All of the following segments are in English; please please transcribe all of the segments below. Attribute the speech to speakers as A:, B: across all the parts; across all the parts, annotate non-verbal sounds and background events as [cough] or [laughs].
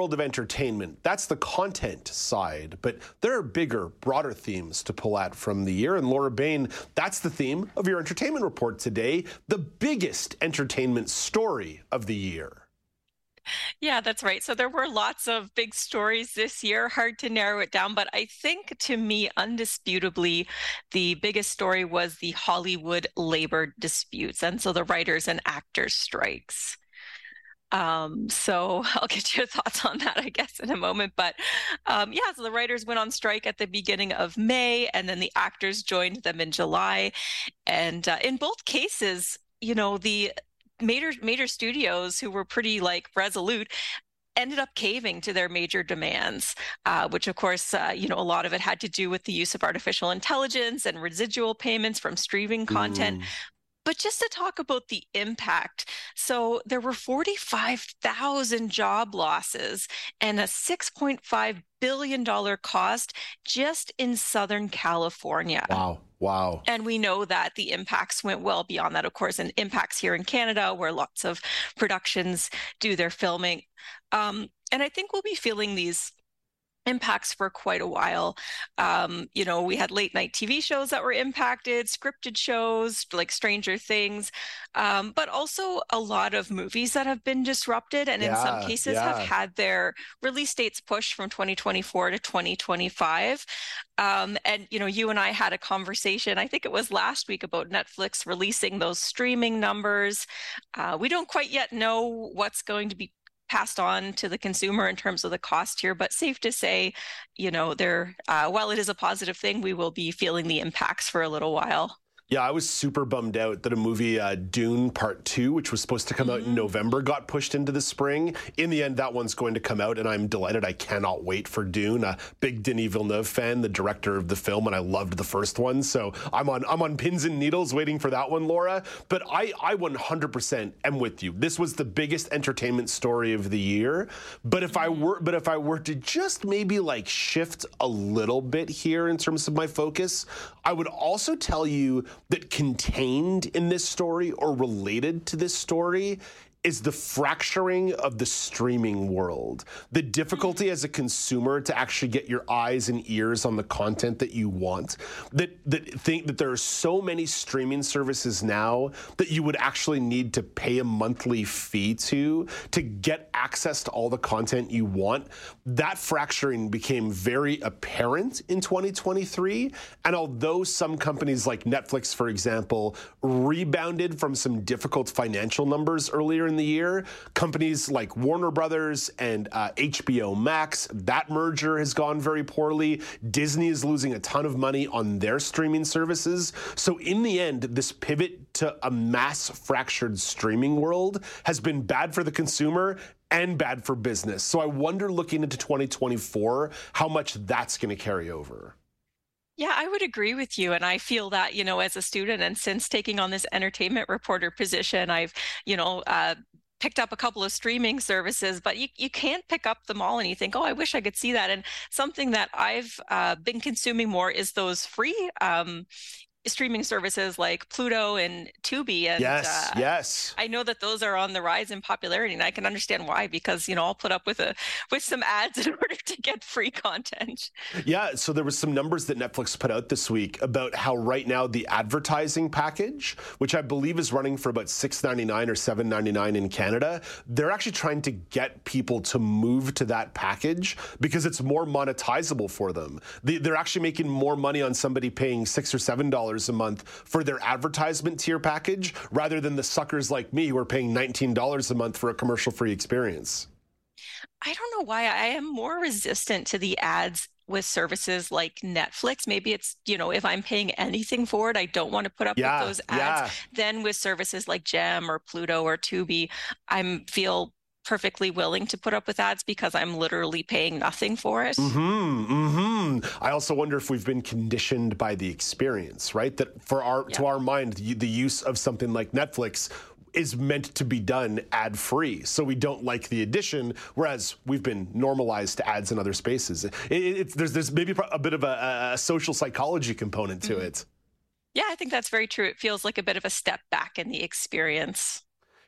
A: World of entertainment, that's the content side, but there are bigger, broader themes to pull at from the year. And Laura Bain, that's the theme of your entertainment report today the biggest entertainment story of the year.
B: Yeah, that's right. So there were lots of big stories this year. Hard to narrow it down, but I think to me, undisputably, the biggest story was the Hollywood labor disputes. And so the writers and actors strikes. Um, so [laughs] I'll get your thoughts on that, I guess, in a moment. But um, yeah, so the writers went on strike at the beginning of May, and then the actors joined them in July. And uh, in both cases, you know, the major major studios who were pretty like resolute ended up caving to their major demands, uh, which of course, uh, you know, a lot of it had to do with the use of artificial intelligence and residual payments from streaming content. Mm. But just to talk about the impact, so there were 45,000 job losses and a $6.5 billion cost just in Southern California.
A: Wow. Wow.
B: And we know that the impacts went well beyond that, of course, and impacts here in Canada, where lots of productions do their filming. Um, and I think we'll be feeling these impacts for quite a while. Um, you know, we had late night TV shows that were impacted, scripted shows like Stranger Things, um, but also a lot of movies that have been disrupted and yeah, in some cases yeah. have had their release dates pushed from 2024 to 2025. Um, and, you know, you and I had a conversation, I think it was last week, about Netflix releasing those streaming numbers. Uh, we don't quite yet know what's going to be passed on to the consumer in terms of the cost here, but safe to say, you know, there, uh, while it is a positive thing, we will be feeling the impacts for a little while.
A: Yeah, I was super bummed out that a movie, uh, Dune Part 2, which was supposed to come mm-hmm. out in mm-hmm. November, got pushed into the spring. In the end, that one's going to come out, and I'm delighted. I cannot wait for Dune. A big Denis Villeneuve fan, the director of the film, and I loved the first one. So I'm on I'm on pins and needles waiting for that one, Laura. But I, I 100% am with you. This was the biggest entertainment story of the year. But if I mm-hmm. were but if I were to just maybe like shift a little bit here in terms of my focus, I would also tell you that contained in this story or related to this story is the fracturing of the streaming world. The difficulty as a consumer to actually get your eyes and ears on the content that you want. That that think that there are so many streaming services now that you would actually need to pay a monthly fee to to get access to all the content you want. That fracturing became very apparent in 2023, and although some companies like Netflix for example rebounded from some difficult financial numbers earlier in the year. Companies like Warner Brothers and uh, HBO Max, that merger has gone very poorly. Disney is losing a ton of money on their streaming services. So, in the end, this pivot to a mass fractured streaming world has been bad for the consumer and bad for business. So, I wonder looking into 2024 how much that's going to carry over.
B: Yeah, I would agree with you. And I feel that, you know, as a student and since taking on this entertainment reporter position, I've, you know, uh, picked up a couple of streaming services, but you, you can't pick up them all and you think, oh, I wish I could see that. And something that I've uh, been consuming more is those free um, streaming services like Pluto and Tubi. And
A: yes, uh, yes,
B: I know that those are on the rise in popularity, and I can understand why because you know I'll put up with a with some ads [laughs] in order to get free content.
A: Yeah, so there was some numbers that Netflix put out this week about how right now the advertising package, which I believe is running for about six ninety nine or seven ninety nine in Canada, they're actually trying to get people to move to that package because it's more monetizable for them. They're actually making more money on somebody paying six or seven dollars dollars a month for their advertisement tier package rather than the suckers like me who are paying $19 a month for a commercial free experience.
B: I don't know why I am more resistant to the ads with services like Netflix. Maybe it's, you know, if I'm paying anything for it, I don't want to put up yeah, with those ads. Yeah. Then with services like Gem or Pluto or Tubi, I'm feel perfectly willing to put up with ads because I'm literally paying nothing for it.
A: Mm-hmm, mm-hmm. Hmm, I also wonder if we've been conditioned by the experience, right? That for our yeah. to our mind, the, the use of something like Netflix is meant to be done ad free. So we don't like the addition, whereas we've been normalized to ads in other spaces. It, it, there's, there's maybe a bit of a, a social psychology component to mm-hmm. it.
B: Yeah, I think that's very true. It feels like a bit of a step back in the experience.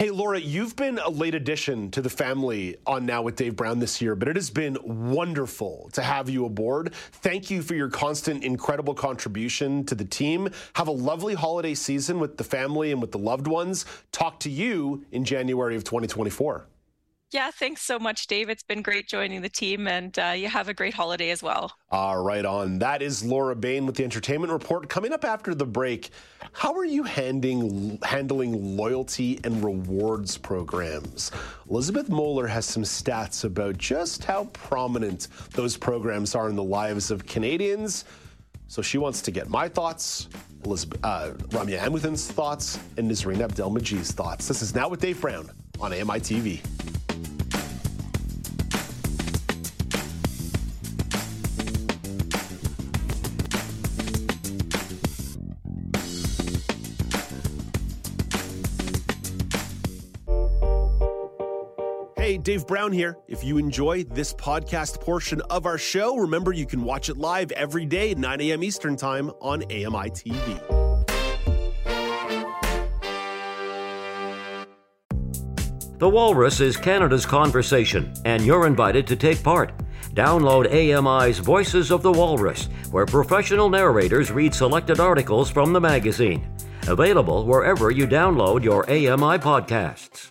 A: Hey, Laura, you've been a late addition to the family on Now with Dave Brown this year, but it has been wonderful to have you aboard. Thank you for your constant, incredible contribution to the team. Have a lovely holiday season with the family and with the loved ones. Talk to you in January of 2024.
B: Yeah, thanks so much, Dave. It's been great joining the team, and uh, you have a great holiday as well.
A: All right, on. That is Laura Bain with the Entertainment Report. Coming up after the break, how are you handling, handling loyalty and rewards programs? Elizabeth Moeller has some stats about just how prominent those programs are in the lives of Canadians. So she wants to get my thoughts, Elizabeth, uh, Ramya Amuthan's thoughts, and Nazreen Abdelmajid's thoughts. This is Now with Dave Brown on AMI TV. Dave Brown here. If you enjoy this podcast portion of our show, remember you can watch it live every day at 9 a.m. Eastern Time on AMI TV.
C: The Walrus is Canada's conversation, and you're invited to take part. Download AMI's Voices of the Walrus, where professional narrators read selected articles from the magazine. Available wherever you download your AMI podcasts.